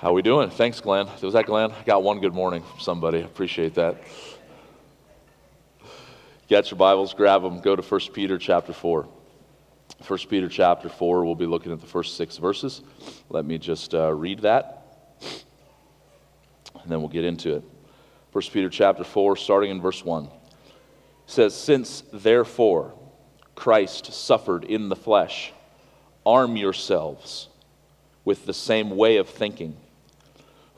How we doing? Thanks, Glenn. Was that Glenn? I got one good morning from somebody. I appreciate that. Get your Bibles, grab them, go to 1 Peter chapter 4. 1 Peter chapter 4, we'll be looking at the first six verses. Let me just uh, read that, and then we'll get into it. 1 Peter chapter 4, starting in verse 1, says, Since therefore Christ suffered in the flesh, arm yourselves with the same way of thinking.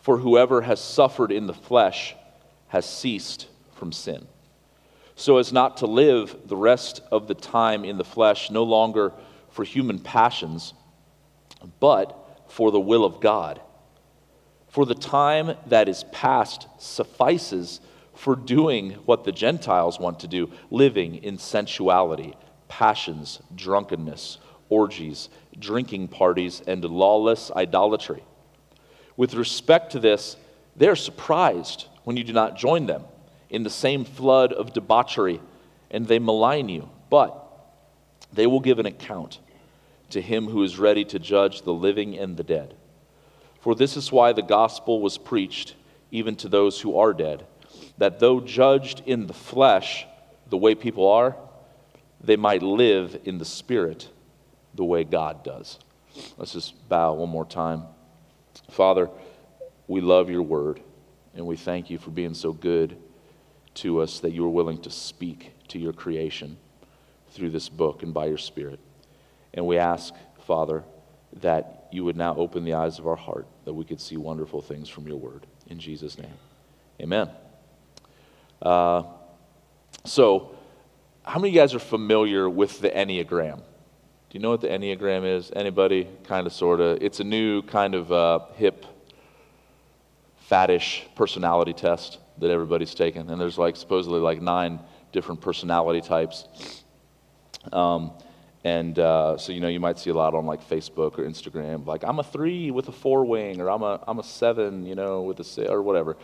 For whoever has suffered in the flesh has ceased from sin, so as not to live the rest of the time in the flesh, no longer for human passions, but for the will of God. For the time that is past suffices for doing what the Gentiles want to do, living in sensuality, passions, drunkenness, orgies, drinking parties, and lawless idolatry with respect to this, they are surprised when you do not join them in the same flood of debauchery, and they malign you. But they will give an account to him who is ready to judge the living and the dead. For this is why the gospel was preached even to those who are dead, that though judged in the flesh the way people are, they might live in the spirit the way God does. Let's just bow one more time. Father, we love your word, and we thank you for being so good to us that you are willing to speak to your creation through this book and by your Spirit. And we ask, Father, that you would now open the eyes of our heart that we could see wonderful things from your word. In Jesus' name, amen. Uh, so, how many of you guys are familiar with the Enneagram? Do you know what the Enneagram is? Anybody? Kind of, sort of. It's a new kind of uh, hip, faddish personality test that everybody's taken. And there's like supposedly like nine different personality types. Um, and uh, so, you know, you might see a lot on like Facebook or Instagram, like, I'm a three with a four wing, or I'm a, I'm a seven, you know, with a six, or whatever.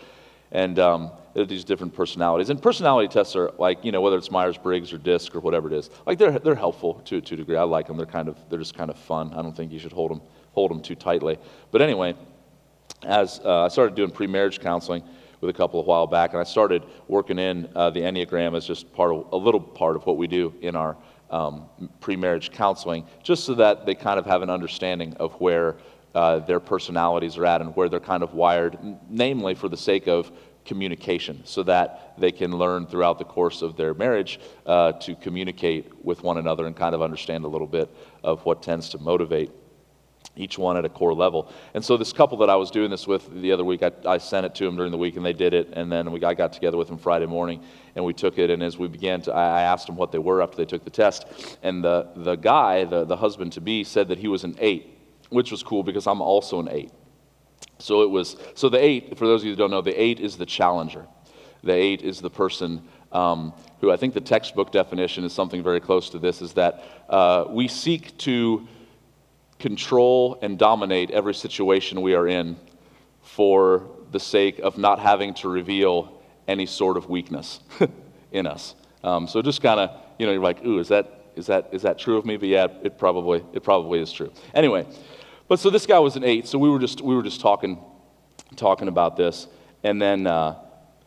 And um, these different personalities. And personality tests are like, you know, whether it's Myers Briggs or DISC or whatever it is, like they're, they're helpful to, to a degree. I like them. They're kind of, they're just kind of fun. I don't think you should hold them, hold them too tightly. But anyway, as uh, I started doing pre marriage counseling with a couple a while back, and I started working in uh, the Enneagram as just part of, a little part of what we do in our um, pre marriage counseling, just so that they kind of have an understanding of where uh, their personalities are at and where they're kind of wired, namely for the sake of communication, so that they can learn throughout the course of their marriage uh, to communicate with one another and kind of understand a little bit of what tends to motivate each one at a core level. And so this couple that I was doing this with the other week, I, I sent it to them during the week and they did it. And then we, I got together with them Friday morning and we took it. And as we began to, I asked them what they were after they took the test. And the, the guy, the, the husband to be, said that he was an eight which was cool because I'm also an eight. So it was, so the eight, for those of you who don't know, the eight is the challenger. The eight is the person um, who I think the textbook definition is something very close to this is that uh, we seek to control and dominate every situation we are in for the sake of not having to reveal any sort of weakness in us. Um, so just kind of, you know, you're like, ooh, is that, is, that, is that true of me? But yeah, it probably, it probably is true. Anyway, but so this guy was an eight, so we were just, we were just talking, talking about this. And then uh,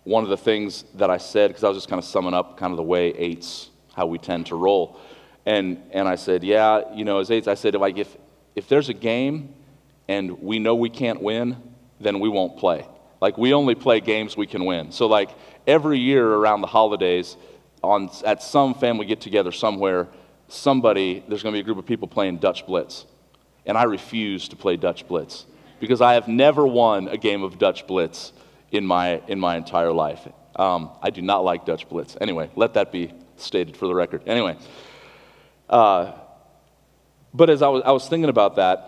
one of the things that I said, because I was just kind of summing up kind of the way eights, how we tend to roll. And, and I said, yeah, you know, as eights, I said, if, if, if there's a game and we know we can't win, then we won't play. Like, we only play games we can win. So, like, every year around the holidays, on, at some family get together somewhere, somebody, there's going to be a group of people playing Dutch Blitz and I refuse to play Dutch Blitz because I have never won a game of Dutch Blitz in my, in my entire life. Um, I do not like Dutch Blitz. Anyway, let that be stated for the record. Anyway, uh, but as I was, I was thinking about that,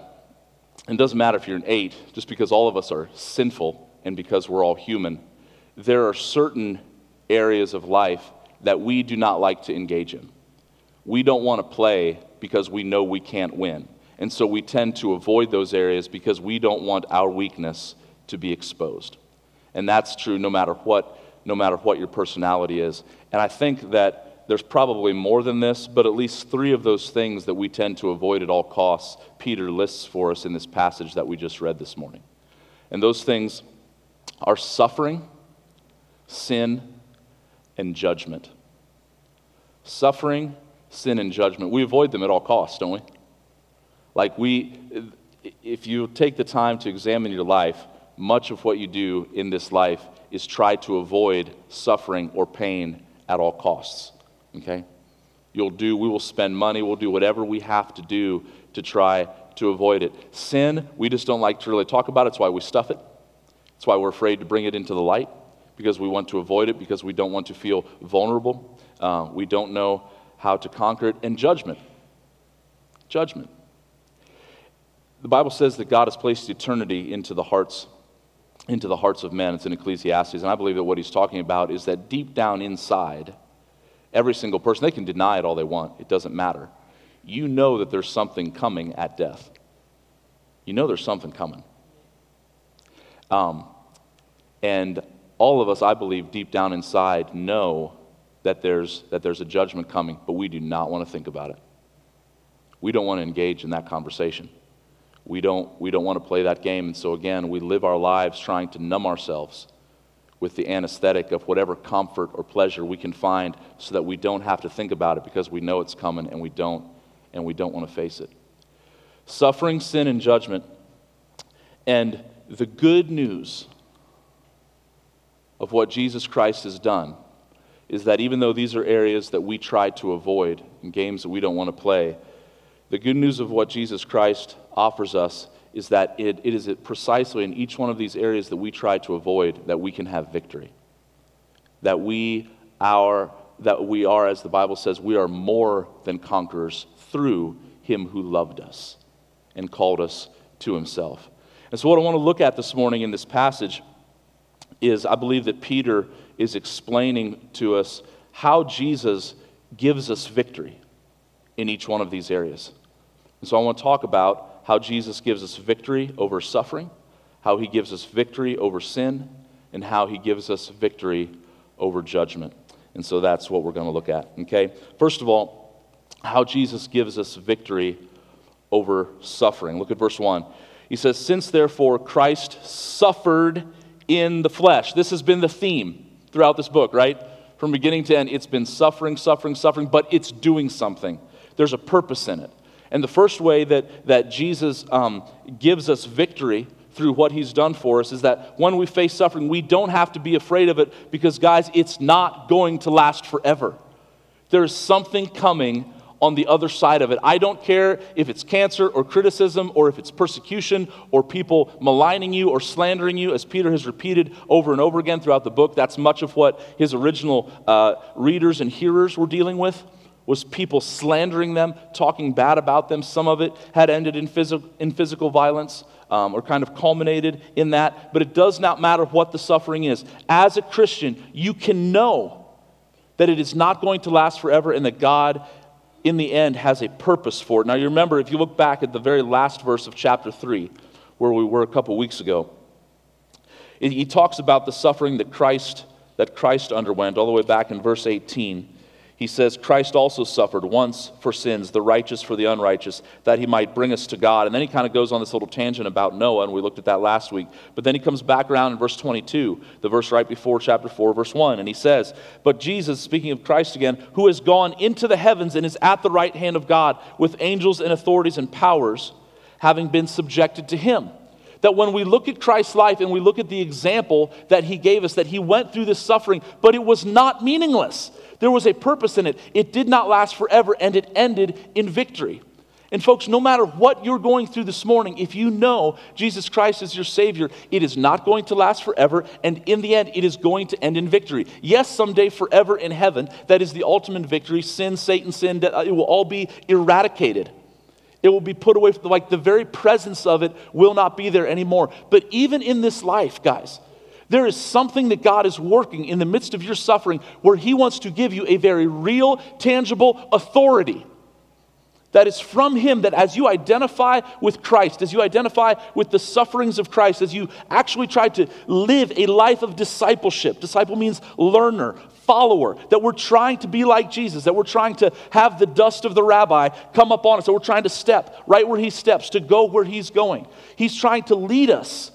it doesn't matter if you're an eight, just because all of us are sinful and because we're all human, there are certain areas of life that we do not like to engage in. We don't want to play because we know we can't win. And so we tend to avoid those areas because we don't want our weakness to be exposed. And that's true no matter what, no matter what your personality is. And I think that there's probably more than this, but at least three of those things that we tend to avoid at all costs, Peter lists for us in this passage that we just read this morning. And those things are suffering, sin, and judgment. Suffering, sin, and judgment. We avoid them at all costs, don't we? Like, we, if you take the time to examine your life, much of what you do in this life is try to avoid suffering or pain at all costs. Okay? You'll do, we will spend money, we'll do whatever we have to do to try to avoid it. Sin, we just don't like to really talk about it. It's why we stuff it. It's why we're afraid to bring it into the light because we want to avoid it, because we don't want to feel vulnerable. Uh, we don't know how to conquer it. And judgment. Judgment. The Bible says that God has placed eternity into the hearts into the hearts of men. It's in Ecclesiastes. And I believe that what he's talking about is that deep down inside, every single person, they can deny it all they want, it doesn't matter. You know that there's something coming at death. You know there's something coming. Um, and all of us, I believe, deep down inside, know that there's, that there's a judgment coming, but we do not want to think about it. We don't want to engage in that conversation. We don't, we don't want to play that game. And so, again, we live our lives trying to numb ourselves with the anesthetic of whatever comfort or pleasure we can find so that we don't have to think about it because we know it's coming and we don't, and we don't want to face it. Suffering, sin, and judgment. And the good news of what Jesus Christ has done is that even though these are areas that we try to avoid and games that we don't want to play, the good news of what Jesus Christ offers us is that it, it is precisely in each one of these areas that we try to avoid that we can have victory. That we, our, that we are, as the Bible says, we are more than conquerors through him who loved us and called us to himself. And so, what I want to look at this morning in this passage is I believe that Peter is explaining to us how Jesus gives us victory in each one of these areas. And so, I want to talk about how Jesus gives us victory over suffering, how he gives us victory over sin, and how he gives us victory over judgment. And so that's what we're going to look at, okay? First of all, how Jesus gives us victory over suffering. Look at verse 1. He says, Since therefore Christ suffered in the flesh. This has been the theme throughout this book, right? From beginning to end, it's been suffering, suffering, suffering, but it's doing something. There's a purpose in it. And the first way that, that Jesus um, gives us victory through what he's done for us is that when we face suffering, we don't have to be afraid of it because, guys, it's not going to last forever. There's something coming on the other side of it. I don't care if it's cancer or criticism or if it's persecution or people maligning you or slandering you, as Peter has repeated over and over again throughout the book. That's much of what his original uh, readers and hearers were dealing with was people slandering them, talking bad about them. Some of it had ended in, phys- in physical violence um, or kind of culminated in that. But it does not matter what the suffering is. As a Christian, you can know that it is not going to last forever and that God, in the end, has a purpose for it. Now, you remember, if you look back at the very last verse of chapter 3, where we were a couple weeks ago, he talks about the suffering that Christ, that Christ underwent, all the way back in verse 18 he says, Christ also suffered once for sins, the righteous for the unrighteous, that he might bring us to God. And then he kind of goes on this little tangent about Noah, and we looked at that last week. But then he comes back around in verse 22, the verse right before chapter 4, verse 1, and he says, But Jesus, speaking of Christ again, who has gone into the heavens and is at the right hand of God with angels and authorities and powers, having been subjected to him that when we look at Christ's life and we look at the example that he gave us, that he went through this suffering, but it was not meaningless. There was a purpose in it. It did not last forever, and it ended in victory. And, folks, no matter what you're going through this morning, if you know Jesus Christ is your Savior, it is not going to last forever, and in the end, it is going to end in victory. Yes, someday forever in heaven, that is the ultimate victory. Sin, Satan, sin, it will all be eradicated. It will be put away, like the very presence of it will not be there anymore. But even in this life, guys, there is something that God is working in the midst of your suffering where He wants to give you a very real, tangible authority that is from Him. That as you identify with Christ, as you identify with the sufferings of Christ, as you actually try to live a life of discipleship, disciple means learner, follower, that we're trying to be like Jesus, that we're trying to have the dust of the rabbi come up on us, that we're trying to step right where He steps, to go where He's going. He's trying to lead us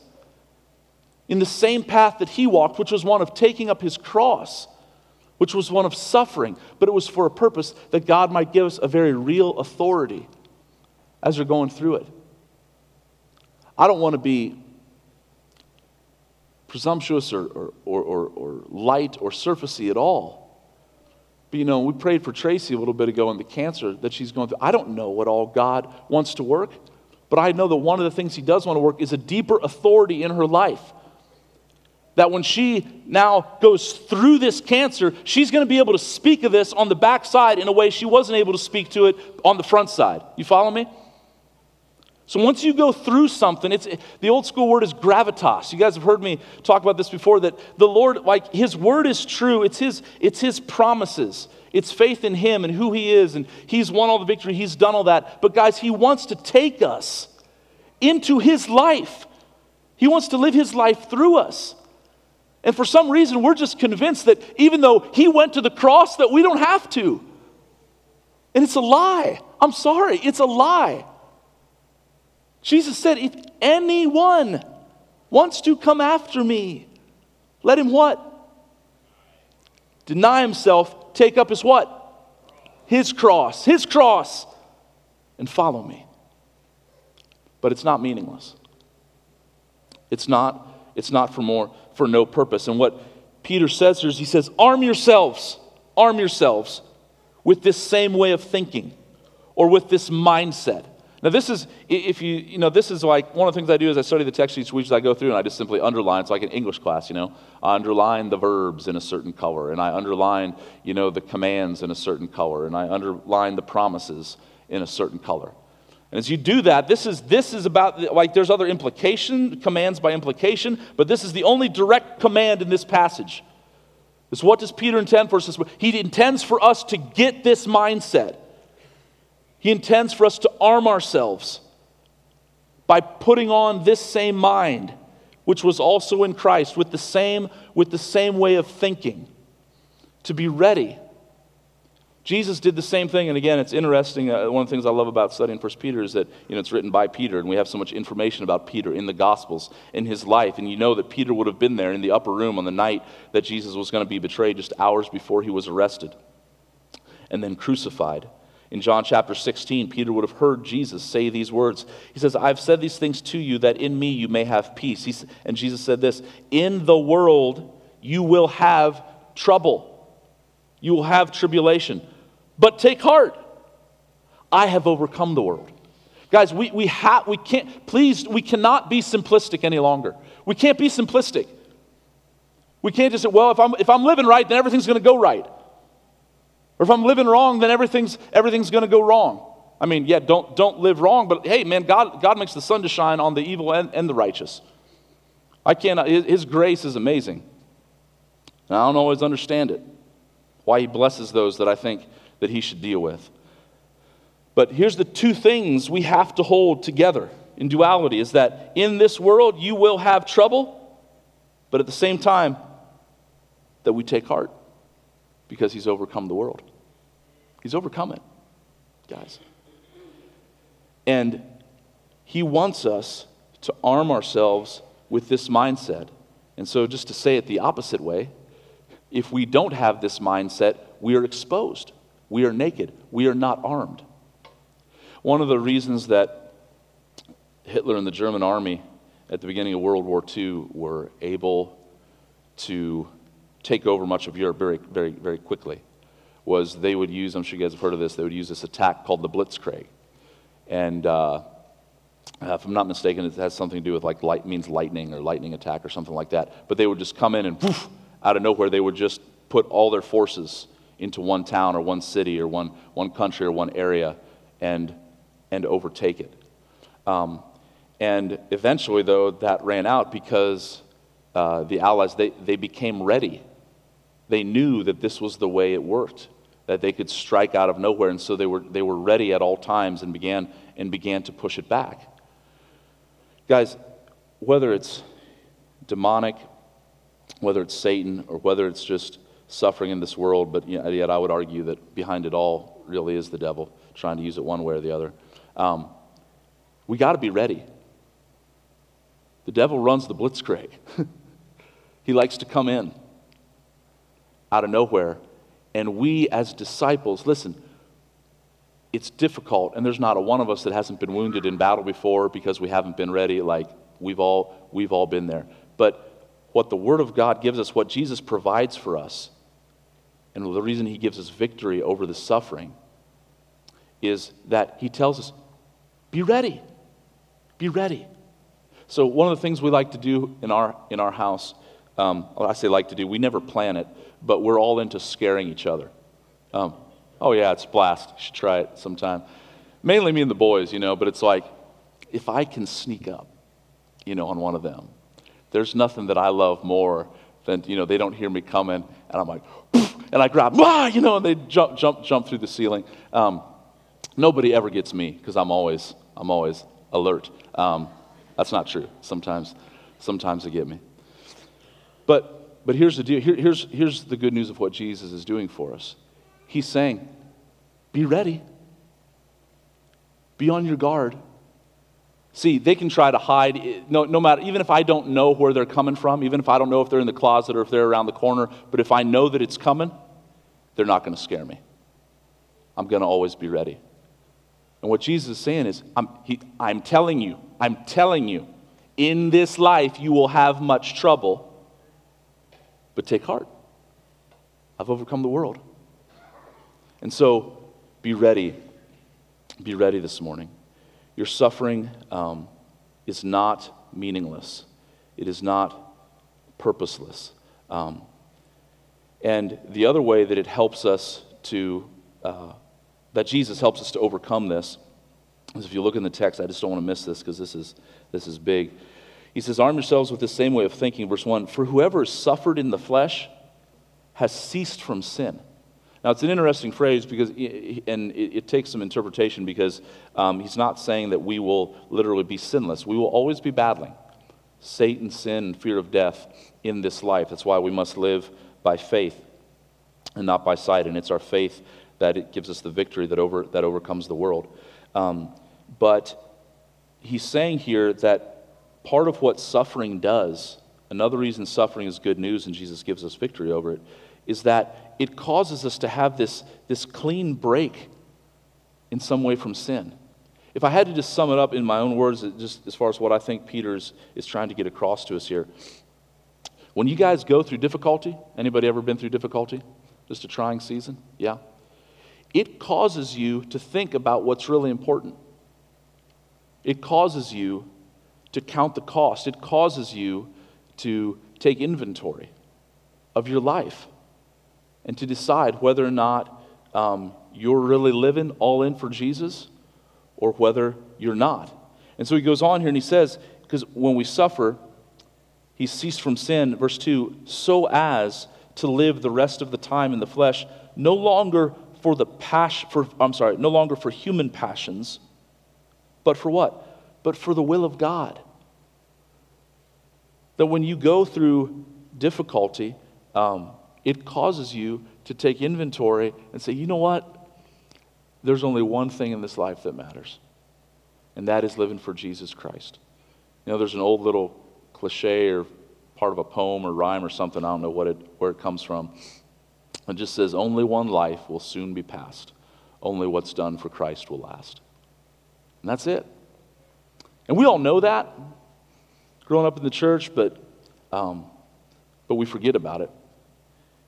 in the same path that he walked, which was one of taking up his cross, which was one of suffering, but it was for a purpose that God might give us a very real authority as we're going through it. I don't want to be presumptuous or, or, or, or, light or surfacey at all. But you know, we prayed for Tracy a little bit ago in the cancer that she's going through. I don't know what all God wants to work, but I know that one of the things He does want to work is a deeper authority in her life. That when she now goes through this cancer, she's going to be able to speak of this on the backside in a way she wasn't able to speak to it on the front side. You follow me? So once you go through something, it's the old school word is gravitas. You guys have heard me talk about this before that the Lord like his word is true. It's his it's his promises. It's faith in him and who he is and he's won all the victory. He's done all that. But guys, he wants to take us into his life. He wants to live his life through us. And for some reason, we're just convinced that even though he went to the cross that we don't have to. And it's a lie. I'm sorry, it's a lie. Jesus said, If anyone wants to come after me, let him what? Deny himself, take up his what? His cross, his cross, and follow me. But it's not meaningless. It's not, it's not for more, for no purpose. And what Peter says here is he says, arm yourselves, arm yourselves with this same way of thinking or with this mindset. Now, this is, if you, you know, this is like one of the things I do is I study the text each week as I go through and I just simply underline. It's like an English class, you know. I underline the verbs in a certain color and I underline, you know, the commands in a certain color and I underline the promises in a certain color. And as you do that, this is, this is about, like, there's other implication, commands by implication, but this is the only direct command in this passage. Is what does Peter intend for us? He intends for us to get this mindset. He intends for us to arm ourselves by putting on this same mind, which was also in Christ, with the same, with the same way of thinking, to be ready. Jesus did the same thing, and again, it's interesting. Uh, one of the things I love about studying First Peter is that you know it's written by Peter, and we have so much information about Peter in the Gospels, in his life, and you know that Peter would have been there in the upper room on the night that Jesus was going to be betrayed, just hours before he was arrested, and then crucified. In John chapter 16, Peter would have heard Jesus say these words. He says, I've said these things to you that in me you may have peace. He's, and Jesus said this In the world you will have trouble, you will have tribulation. But take heart, I have overcome the world. Guys, we, we, ha- we can't, please, we cannot be simplistic any longer. We can't be simplistic. We can't just say, well, if I'm, if I'm living right, then everything's going to go right. Or if I'm living wrong, then everything's, everything's going to go wrong. I mean, yeah, don't, don't live wrong, but hey, man, God, God makes the sun to shine on the evil and, and the righteous. I can't, his grace is amazing. And I don't always understand it, why he blesses those that I think that he should deal with. But here's the two things we have to hold together in duality is that in this world you will have trouble, but at the same time, that we take heart because he's overcome the world. He's overcome it, guys. And he wants us to arm ourselves with this mindset. And so, just to say it the opposite way, if we don't have this mindset, we are exposed. We are naked. We are not armed. One of the reasons that Hitler and the German army at the beginning of World War II were able to take over much of Europe very, very, very quickly was they would use, I'm sure you guys have heard of this, they would use this attack called the Blitzkrieg. And uh, if I'm not mistaken, it has something to do with like light means lightning or lightning attack or something like that. But they would just come in and woof, out of nowhere, they would just put all their forces into one town or one city or one, one country or one area and, and overtake it. Um, and eventually, though, that ran out because uh, the Allies, they, they became ready they knew that this was the way it worked, that they could strike out of nowhere, and so they were, they were ready at all times and began, and began to push it back. Guys, whether it's demonic, whether it's Satan, or whether it's just suffering in this world, but yet I would argue that behind it all really is the devil trying to use it one way or the other. Um, we got to be ready. The devil runs the blitzkrieg. He likes to come in out of nowhere. And we, as disciples, listen, it's difficult, and there's not a one of us that hasn't been wounded in battle before because we haven't been ready. Like, we've all, we've all been there. But what the Word of God gives us, what Jesus provides for us, and the reason He gives us victory over the suffering is that He tells us, be ready. Be ready. So, one of the things we like to do in our, in our house, um, I say like to do, we never plan it, but we're all into scaring each other. Um, oh, yeah, it's blast. You should try it sometime. Mainly me and the boys, you know, but it's like, if I can sneak up, you know, on one of them, there's nothing that I love more than, you know, they don't hear me coming, and I'm like, and I grab, ah, you know, and they jump, jump, jump through the ceiling. Um, nobody ever gets me because I'm always, I'm always alert. Um, that's not true. Sometimes, sometimes they get me. But, but here's the deal. Here, here's, here's the good news of what Jesus is doing for us. He's saying, be ready. Be on your guard. See, they can try to hide, no, no matter, even if I don't know where they're coming from, even if I don't know if they're in the closet or if they're around the corner, but if I know that it's coming, they're not going to scare me. I'm going to always be ready. And what Jesus is saying is, I'm, he, I'm telling you, I'm telling you, in this life you will have much trouble, but take heart. I've overcome the world. And so be ready. Be ready this morning. Your suffering um, is not meaningless, it is not purposeless. Um, and the other way that it helps us to uh, that Jesus helps us to overcome this. is if you look in the text, I just don't want to miss this because this is, this is big. He says, Arm yourselves with the same way of thinking. Verse 1 For whoever suffered in the flesh has ceased from sin. Now, it's an interesting phrase because, and it, takes some interpretation because um, he's not saying that we will literally be sinless. We will always be battling Satan, sin, fear of death in this life. That's why we must live by faith and not by sight. And it's our faith that it gives us the victory that, over, that overcomes the world. Um, but he's saying here that part of what suffering does, another reason suffering is good news and Jesus gives us victory over it, is that it causes us to have this, this clean break in some way from sin. If I had to just sum it up in my own words, just as far as what I think Peter is trying to get across to us here, when you guys go through difficulty, anybody ever been through difficulty? Just a trying season? Yeah? it causes you to think about what's really important. It causes you to count the cost. It causes you to take inventory of your life and to decide whether or not um, you're really living all in for Jesus or whether you're not. And so he goes on here and he says, because when we suffer, he ceased from sin, verse 2, so as to live the rest of the time in the flesh, no longer for the passion, for, I'm sorry, no longer for human passions, but for what? But for the will of God. That when you go through difficulty, um, it causes you to take inventory and say, you know what? There's only one thing in this life that matters, and that is living for Jesus Christ. You know, there's an old little cliche or part of a poem or rhyme or something, I don't know what it, where it comes from, it just says, only one life will soon be passed. Only what's done for Christ will last. And that's it. And we all know that growing up in the church, but, um, but we forget about it.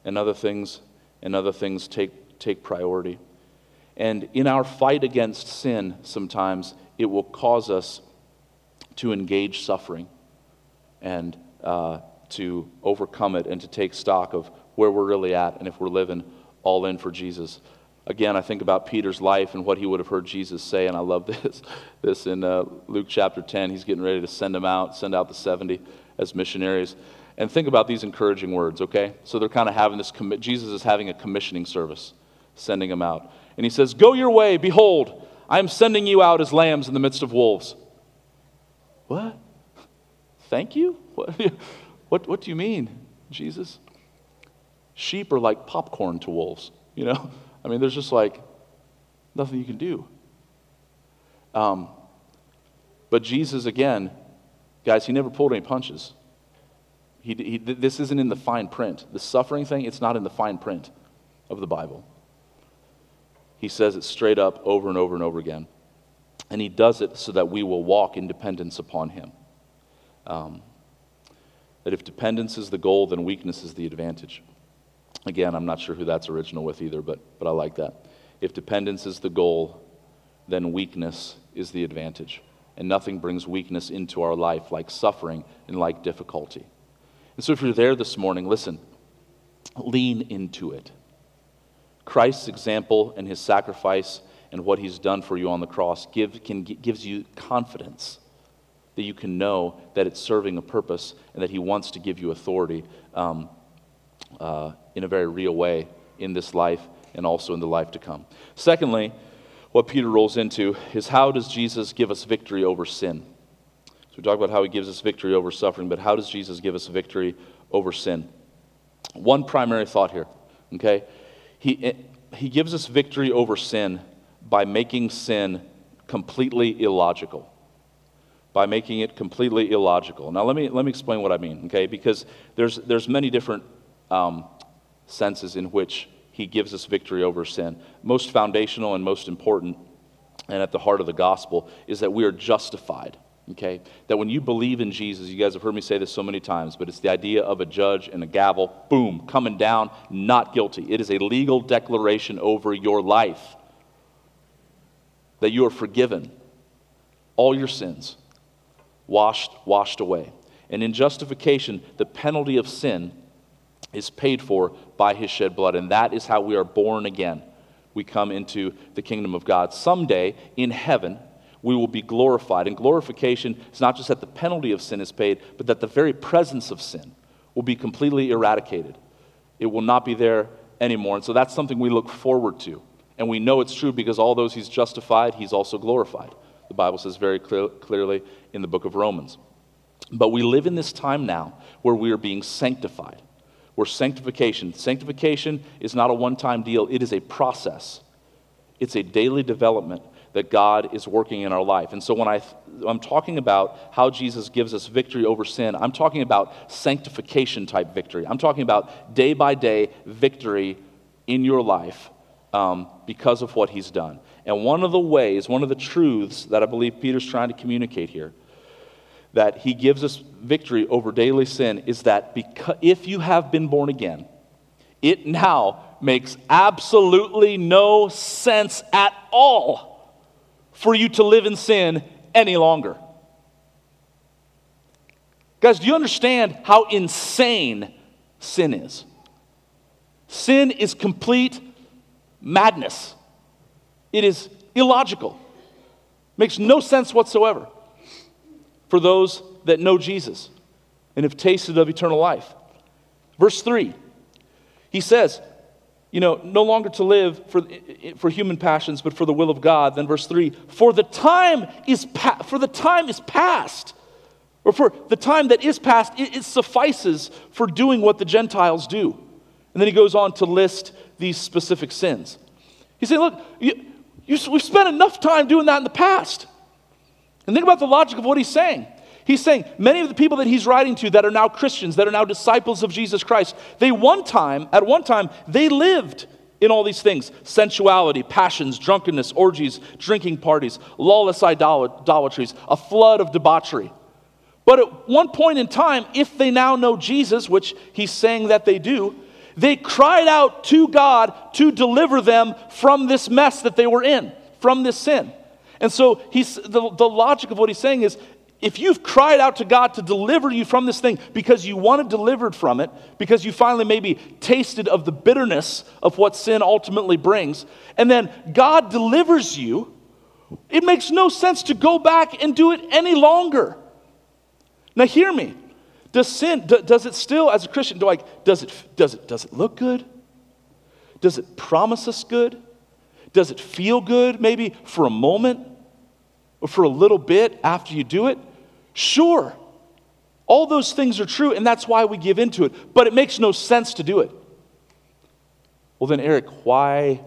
And other things, and other things take, take priority. And in our fight against sin, sometimes it will cause us to engage suffering and uh, to overcome it and to take stock of where we're really at and if we're living all in for Jesus. Again, I think about Peter's life and what he would have heard Jesus say, and I love this. This in uh, Luke chapter 10, he's getting ready to send them out, send out the 70 as missionaries. And think about these encouraging words, okay? So they're kind of having this, commi- Jesus is having a commissioning service, sending them out. And he says, Go your way, behold, I am sending you out as lambs in the midst of wolves. What? Thank you? What, what, what do you mean, Jesus? sheep are like popcorn to wolves, you know? I mean, there's just like nothing you can do. Um, but Jesus, again, guys, he never pulled any punches. He, he, this isn't in the fine print. The suffering thing, it's not in the fine print of the Bible. He says it straight up over and over and over again. And he does it so that we will walk in dependence upon him. Um, that if dependence is the goal, then weakness is the advantage. Again, I'm not sure who that's original with either, but, but I like that. If dependence is the goal, then weakness is the advantage. And nothing brings weakness into our life like suffering and like difficulty. And so if you're there this morning, listen, lean into it. Christ's example and his sacrifice and what he's done for you on the cross give, can, gives you confidence that you can know that it's serving a purpose and that he wants to give you authority um, uh, in a very real way in this life and also in the life to come. Secondly, what Peter rolls into is how does Jesus give us victory over sin? So we talk about how he gives us victory over suffering, but how does Jesus give us victory over sin? One primary thought here, okay? He, eh, he gives us victory over sin by making sin completely illogical. By making it completely illogical. Now, let me, let me explain what I mean, okay? Because there's, there's many different um, senses in which he gives us victory over sin. Most foundational and most important, and at the heart of the gospel, is that we are justified. Okay? That when you believe in Jesus, you guys have heard me say this so many times, but it's the idea of a judge and a gavel, boom, coming down, not guilty. It is a legal declaration over your life that you are forgiven, all your sins washed, washed away. And in justification, the penalty of sin is paid for by his shed blood. And that is how we are born again. We come into the kingdom of God. Someday in heaven, we will be glorified. And glorification is not just that the penalty of sin is paid, but that the very presence of sin will be completely eradicated. It will not be there anymore. And so that's something we look forward to. And we know it's true because all those he's justified, he's also glorified. The Bible says very clear, clearly in the book of Romans. But we live in this time now where we are being sanctified or sanctification. Sanctification is not a one time deal, it is a process, it's a daily development that God is working in our life. And so when I, I'm talking about how Jesus gives us victory over sin, I'm talking about sanctification type victory. I'm talking about day by day victory in your life um, because of what he's done. And one of the ways, one of the truths that I believe Peter's trying to communicate here that he gives us victory over daily sin is that because, if you have been born again, it now makes absolutely no sense at all for you to live in sin any longer. Guys, do you understand how insane sin is? Sin is complete madness. It is illogical. Makes no sense whatsoever for those that know Jesus and have tasted of eternal life. Verse 3, he says, you know, no longer to live for, for human passions, but for the will of God. Then verse 3, for the time is, pa- for the time is past, or for the time that is past, it, it suffices for doing what the Gentiles do. And then he goes on to list these specific sins. He said, look, you, you, we've spent enough time doing that in the past. And think about the logic of what he's saying. He's saying many of the people that he's writing to that are now Christians, that are now disciples of Jesus Christ, they one time, at one time, they lived in all these things sensuality, passions, drunkenness, orgies, drinking parties, lawless idolatries, a flood of debauchery. But at one point in time, if they now know Jesus, which he's saying that they do, they cried out to God to deliver them from this mess that they were in, from this sin. And so he's, the, the logic of what he's saying is if you've cried out to God to deliver you from this thing because you want wanted delivered from it, because you finally maybe tasted of the bitterness of what sin ultimately brings, and then God delivers you, it makes no sense to go back and do it any longer. Now, hear me. Does sin, does it still, as a Christian, do I, does, it, does, it, does it look good? Does it promise us good? Does it feel good maybe for a moment or for a little bit after you do it? Sure. All those things are true, and that's why we give into it. But it makes no sense to do it. Well, then, Eric, why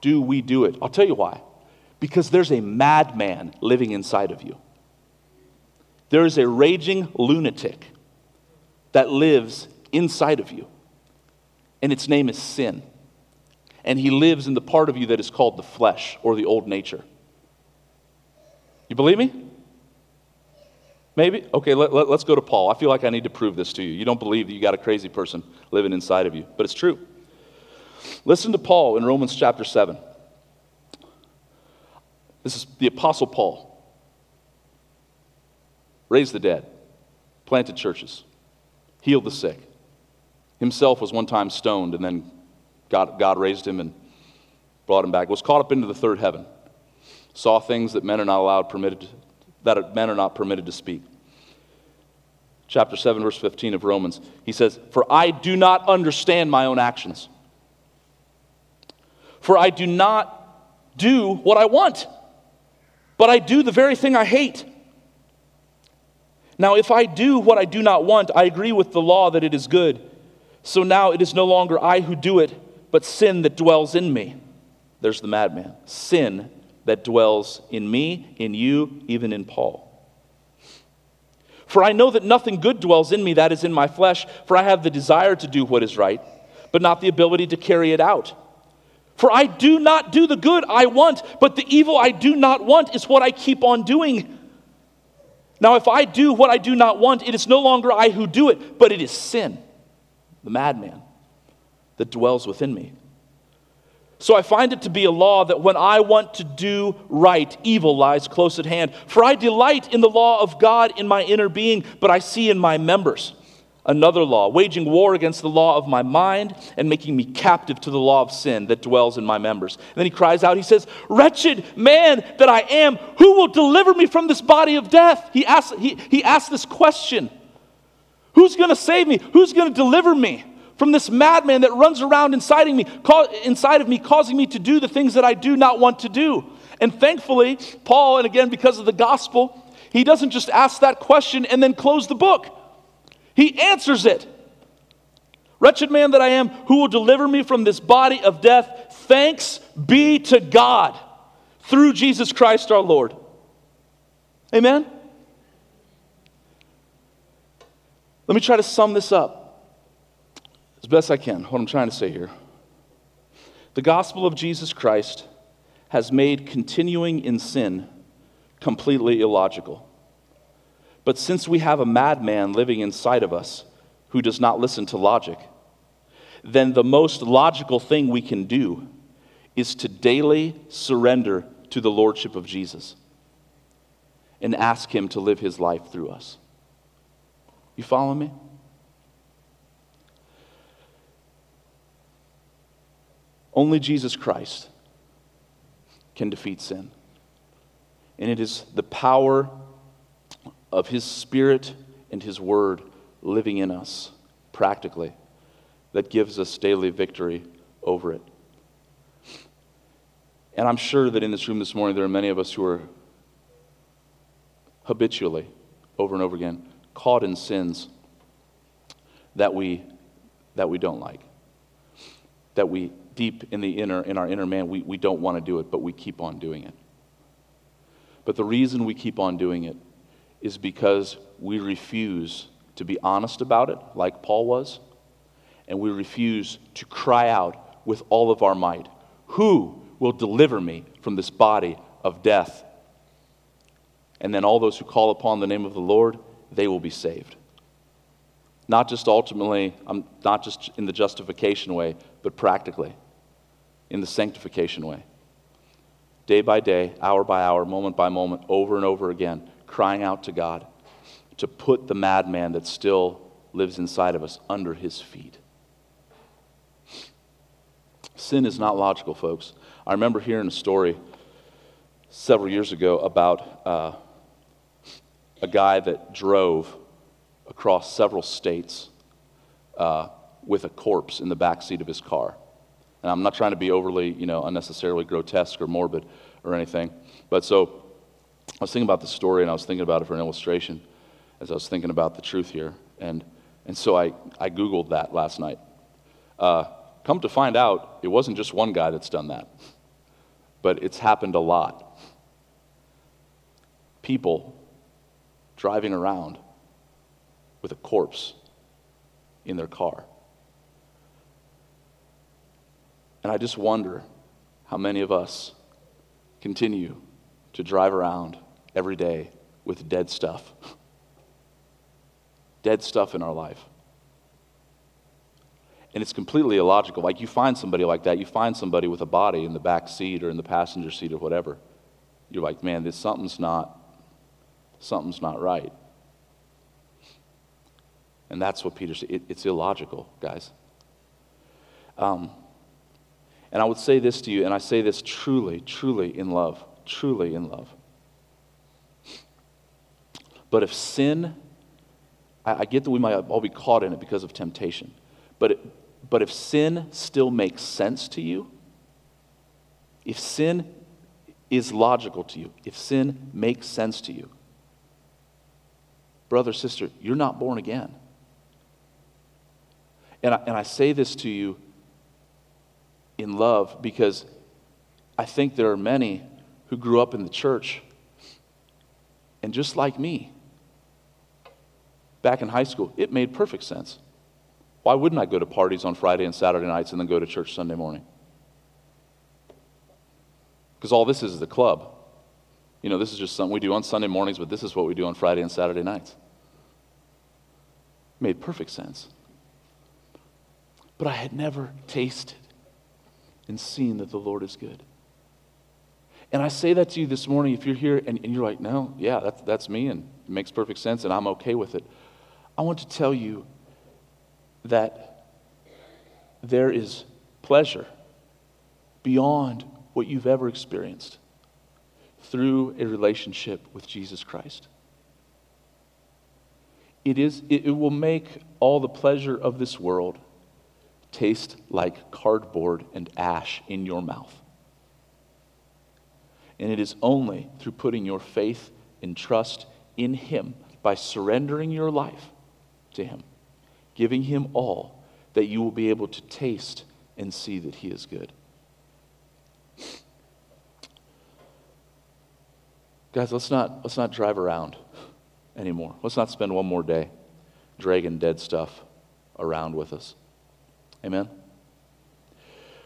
do we do it? I'll tell you why. Because there's a madman living inside of you, there is a raging lunatic that lives inside of you, and its name is sin. And he lives in the part of you that is called the flesh or the old nature. You believe me? Maybe? Okay, let, let, let's go to Paul. I feel like I need to prove this to you. You don't believe that you got a crazy person living inside of you, but it's true. Listen to Paul in Romans chapter 7. This is the Apostle Paul. Raised the dead, planted churches, healed the sick. Himself was one time stoned, and then God, God raised him and brought him back. Was caught up into the third heaven. Saw things that men are not allowed permitted that men are not permitted to speak. Chapter 7, verse 15 of Romans. He says, For I do not understand my own actions. For I do not do what I want, but I do the very thing I hate. Now, if I do what I do not want, I agree with the law that it is good. So now it is no longer I who do it, but sin that dwells in me. There's the madman. Sin that dwells in me, in you, even in Paul. For I know that nothing good dwells in me, that is in my flesh, for I have the desire to do what is right, but not the ability to carry it out. For I do not do the good I want, but the evil I do not want is what I keep on doing. Now, if I do what I do not want, it is no longer I who do it, but it is sin, the madman, that dwells within me. So I find it to be a law that when I want to do right, evil lies close at hand. For I delight in the law of God in my inner being, but I see in my members another law, waging war against the law of my mind and making me captive to the law of sin that dwells in my members. And then he cries out, he says, Wretched man that I am, who will deliver me from this body of death? He asks, he, he asks this question Who's going to save me? Who's going to deliver me? From this madman that runs around inside of, me, inside of me, causing me to do the things that I do not want to do. And thankfully, Paul, and again, because of the gospel, he doesn't just ask that question and then close the book. He answers it. Wretched man that I am, who will deliver me from this body of death? Thanks be to God through Jesus Christ our Lord. Amen? Let me try to sum this up as best I can, what I'm trying to say here. The gospel of Jesus Christ has made continuing in sin completely illogical. But since we have a madman living inside of us who does not listen to logic, then the most logical thing we can do is to daily surrender to the Lordship of Jesus and ask Him to live His life through us. You follow me? Only Jesus Christ can defeat sin. And it is the power of His Spirit and His Word living in us practically that gives us daily victory over it. And I'm sure that in this room this morning, there are many of us who are habitually, over and over again, caught in sins that we, that we don't like, that we deep in the inner in our inner man we, we don't want to do it but we keep on doing it. But the reason we keep on doing it is because we refuse to be honest about it like paul was and we refuse to cry out with all of our might who will deliver me from this body of death? And then all those who call upon the name of the lord they will be saved. Not just ultimately um, not just in the justification way but practically in the sanctification way. Day by day, hour by hour, moment by moment, over and over again, crying out to God to put the madman that still lives inside of us under his feet. Sin is not logical, folks. I remember hearing a story several years ago about uh, a guy that drove across several states uh, with a corpse in the back seat of his car. And I'm not trying to be overly, you know, unnecessarily grotesque or morbid or anything. But so I was thinking about the story and I was thinking about it for an illustration as I was thinking about the truth here. And, and so I, I Googled that last night. Uh, come to find out, it wasn't just one guy that's done that, but it's happened a lot. People driving around with a corpse in their car. And I just wonder how many of us continue to drive around every day with dead stuff. dead stuff in our life. And it's completely illogical. Like you find somebody like that, you find somebody with a body in the back seat or in the passenger seat or whatever. You're like, man, this something's not something's not right. And that's what Peter said. It, it's illogical, guys. Um, and I would say this to you, and I say this truly, truly in love, truly in love. But if sin, I, I get that we might all be caught in it because of temptation, but, it, but if sin still makes sense to you, if sin is logical to you, if sin makes sense to you, brother, sister, you're not born again. And I, and I say this to you in love because I think there are many who grew up in the church and just like me, back in high school, it made perfect sense. Why wouldn't I go to parties on Friday and Saturday nights and then go to church Sunday morning? Because all this is the club. You know, this is just something we do on Sunday mornings, but this is what we do on Friday and Saturday nights. Made perfect sense. But I had never tasted and seen that the Lord is good. And I say that to you this morning if you're here and, and you're like, no, yeah, that's, that's me and it makes perfect sense and I'm okay with it. I want to tell you that there is pleasure beyond what you've ever experienced through a relationship with Jesus Christ. It, is, it, it will make all the pleasure of this world taste like cardboard and ash in your mouth. And it is only through putting your faith and trust in Him, by surrendering your life to Him, giving Him all, that you will be able to taste and see that He is good. Guys, let's not, let's not drive around anymore. Let's not spend one more day dragging dead stuff around with us. Amen?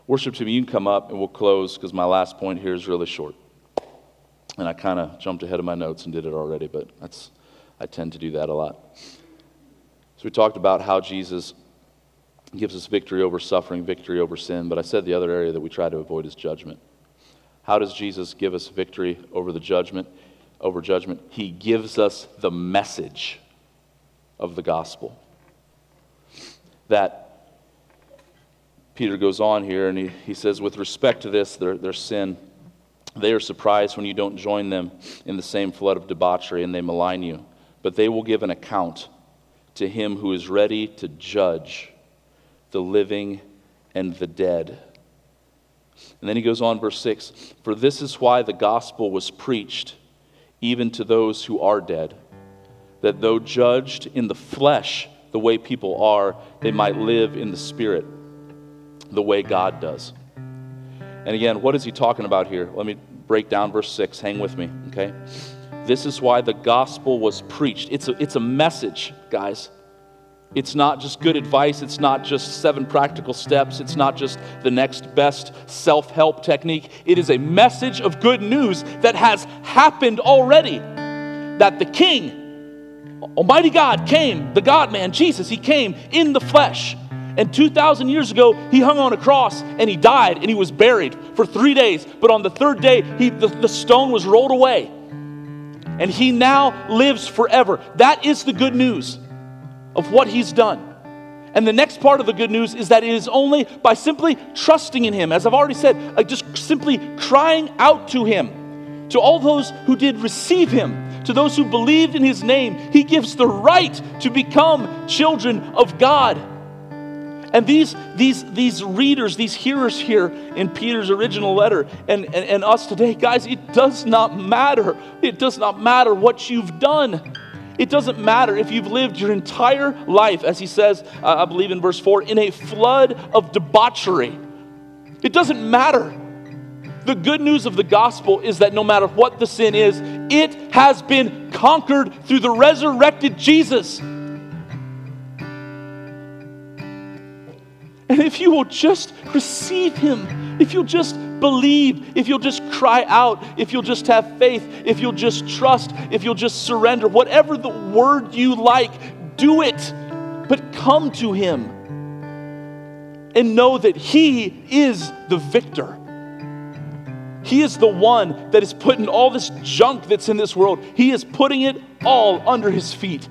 Worship team, you can come up and we'll close because my last point here is really short. And I kind of jumped ahead of my notes and did it already, but that's, I tend to do that a lot. So we talked about how Jesus gives us victory over suffering, victory over sin, but I said the other area that we try to avoid is judgment. How does Jesus give us victory over the judgment? Over judgment, he gives us the message of the gospel. That Peter goes on here and he, he says, with respect to this, their, their sin, they are surprised when you don't join them in the same flood of debauchery and they malign you. But they will give an account to him who is ready to judge the living and the dead. And then he goes on, verse 6 For this is why the gospel was preached even to those who are dead, that though judged in the flesh the way people are, they might live in the spirit the way God does. And again, what is he talking about here? Let me break down verse 6. Hang with me, okay? This is why the gospel was preached. It's a, it's a message, guys. It's not just good advice. It's not just seven practical steps. It's not just the next best self help technique. It is a message of good news that has happened already. That the King, Almighty God, came, the God man, Jesus, he came in the flesh. And 2,000 years ago, he hung on a cross and he died and he was buried for three days. But on the third day, he, the, the stone was rolled away. And he now lives forever. That is the good news of what he's done. And the next part of the good news is that it is only by simply trusting in him, as I've already said, like just simply crying out to him, to all those who did receive him, to those who believed in his name, he gives the right to become children of God. And these, these, these readers, these hearers here in Peter's original letter, and, and, and us today, guys, it does not matter. It does not matter what you've done. It doesn't matter if you've lived your entire life, as he says, uh, I believe in verse 4, in a flood of debauchery. It doesn't matter. The good news of the gospel is that no matter what the sin is, it has been conquered through the resurrected Jesus. And if you will just receive him, if you'll just believe, if you'll just cry out, if you'll just have faith, if you'll just trust, if you'll just surrender, whatever the word you like, do it. But come to him and know that he is the victor. He is the one that is putting all this junk that's in this world, He is putting it all under His feet.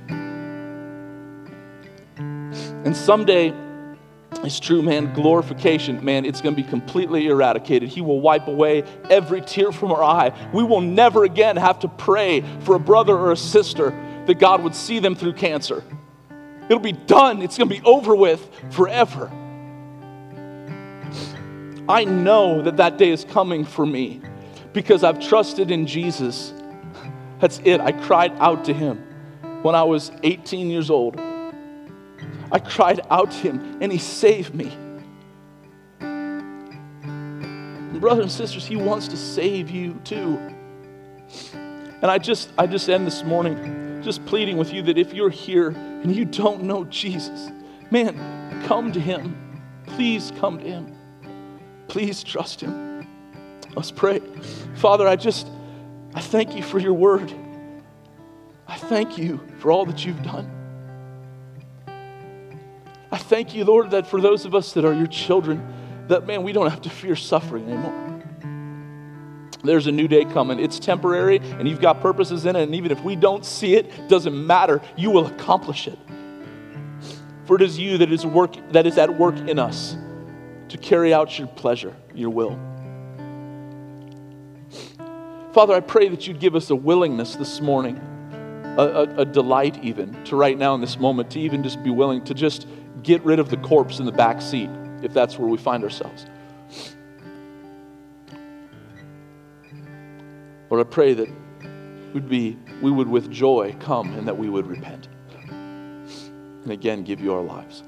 And someday, it's true, man, glorification, man, it's going to be completely eradicated. He will wipe away every tear from our eye. We will never again have to pray for a brother or a sister that God would see them through cancer. It'll be done, it's going to be over with forever. I know that that day is coming for me because I've trusted in Jesus. That's it. I cried out to him when I was 18 years old. I cried out to him and he saved me. Brothers and sisters, he wants to save you too. And I just I just end this morning just pleading with you that if you're here and you don't know Jesus, man, come to him. Please come to him. Please trust him. Let's pray. Father, I just, I thank you for your word. I thank you for all that you've done. I thank you, Lord, that for those of us that are your children, that man, we don't have to fear suffering anymore. There's a new day coming. It's temporary and you've got purposes in it. And even if we don't see it, doesn't matter. You will accomplish it. For it is you that is work that is at work in us to carry out your pleasure, your will. Father, I pray that you'd give us a willingness this morning, a, a, a, delight even, to right now in this moment, to even just be willing to just get rid of the corpse in the back seat, if that's where we find ourselves. Lord, I pray that we'd be, we would with joy come and that we would repent. And again, give you our lives.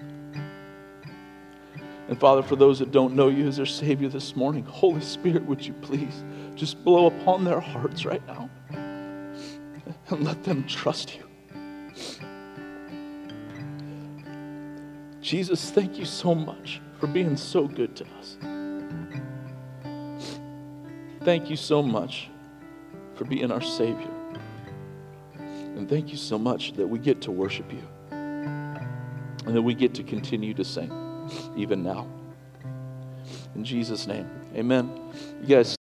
And Father, for those that don't know you as their Savior this morning, Holy Spirit, would you please just blow upon their hearts right now and let them trust you. Jesus, thank you so much for being so good to us. Thank you so much for being our Savior. And thank you so much that we get to worship you and that we get to continue to sing even now. In Jesus' name, amen. You guys.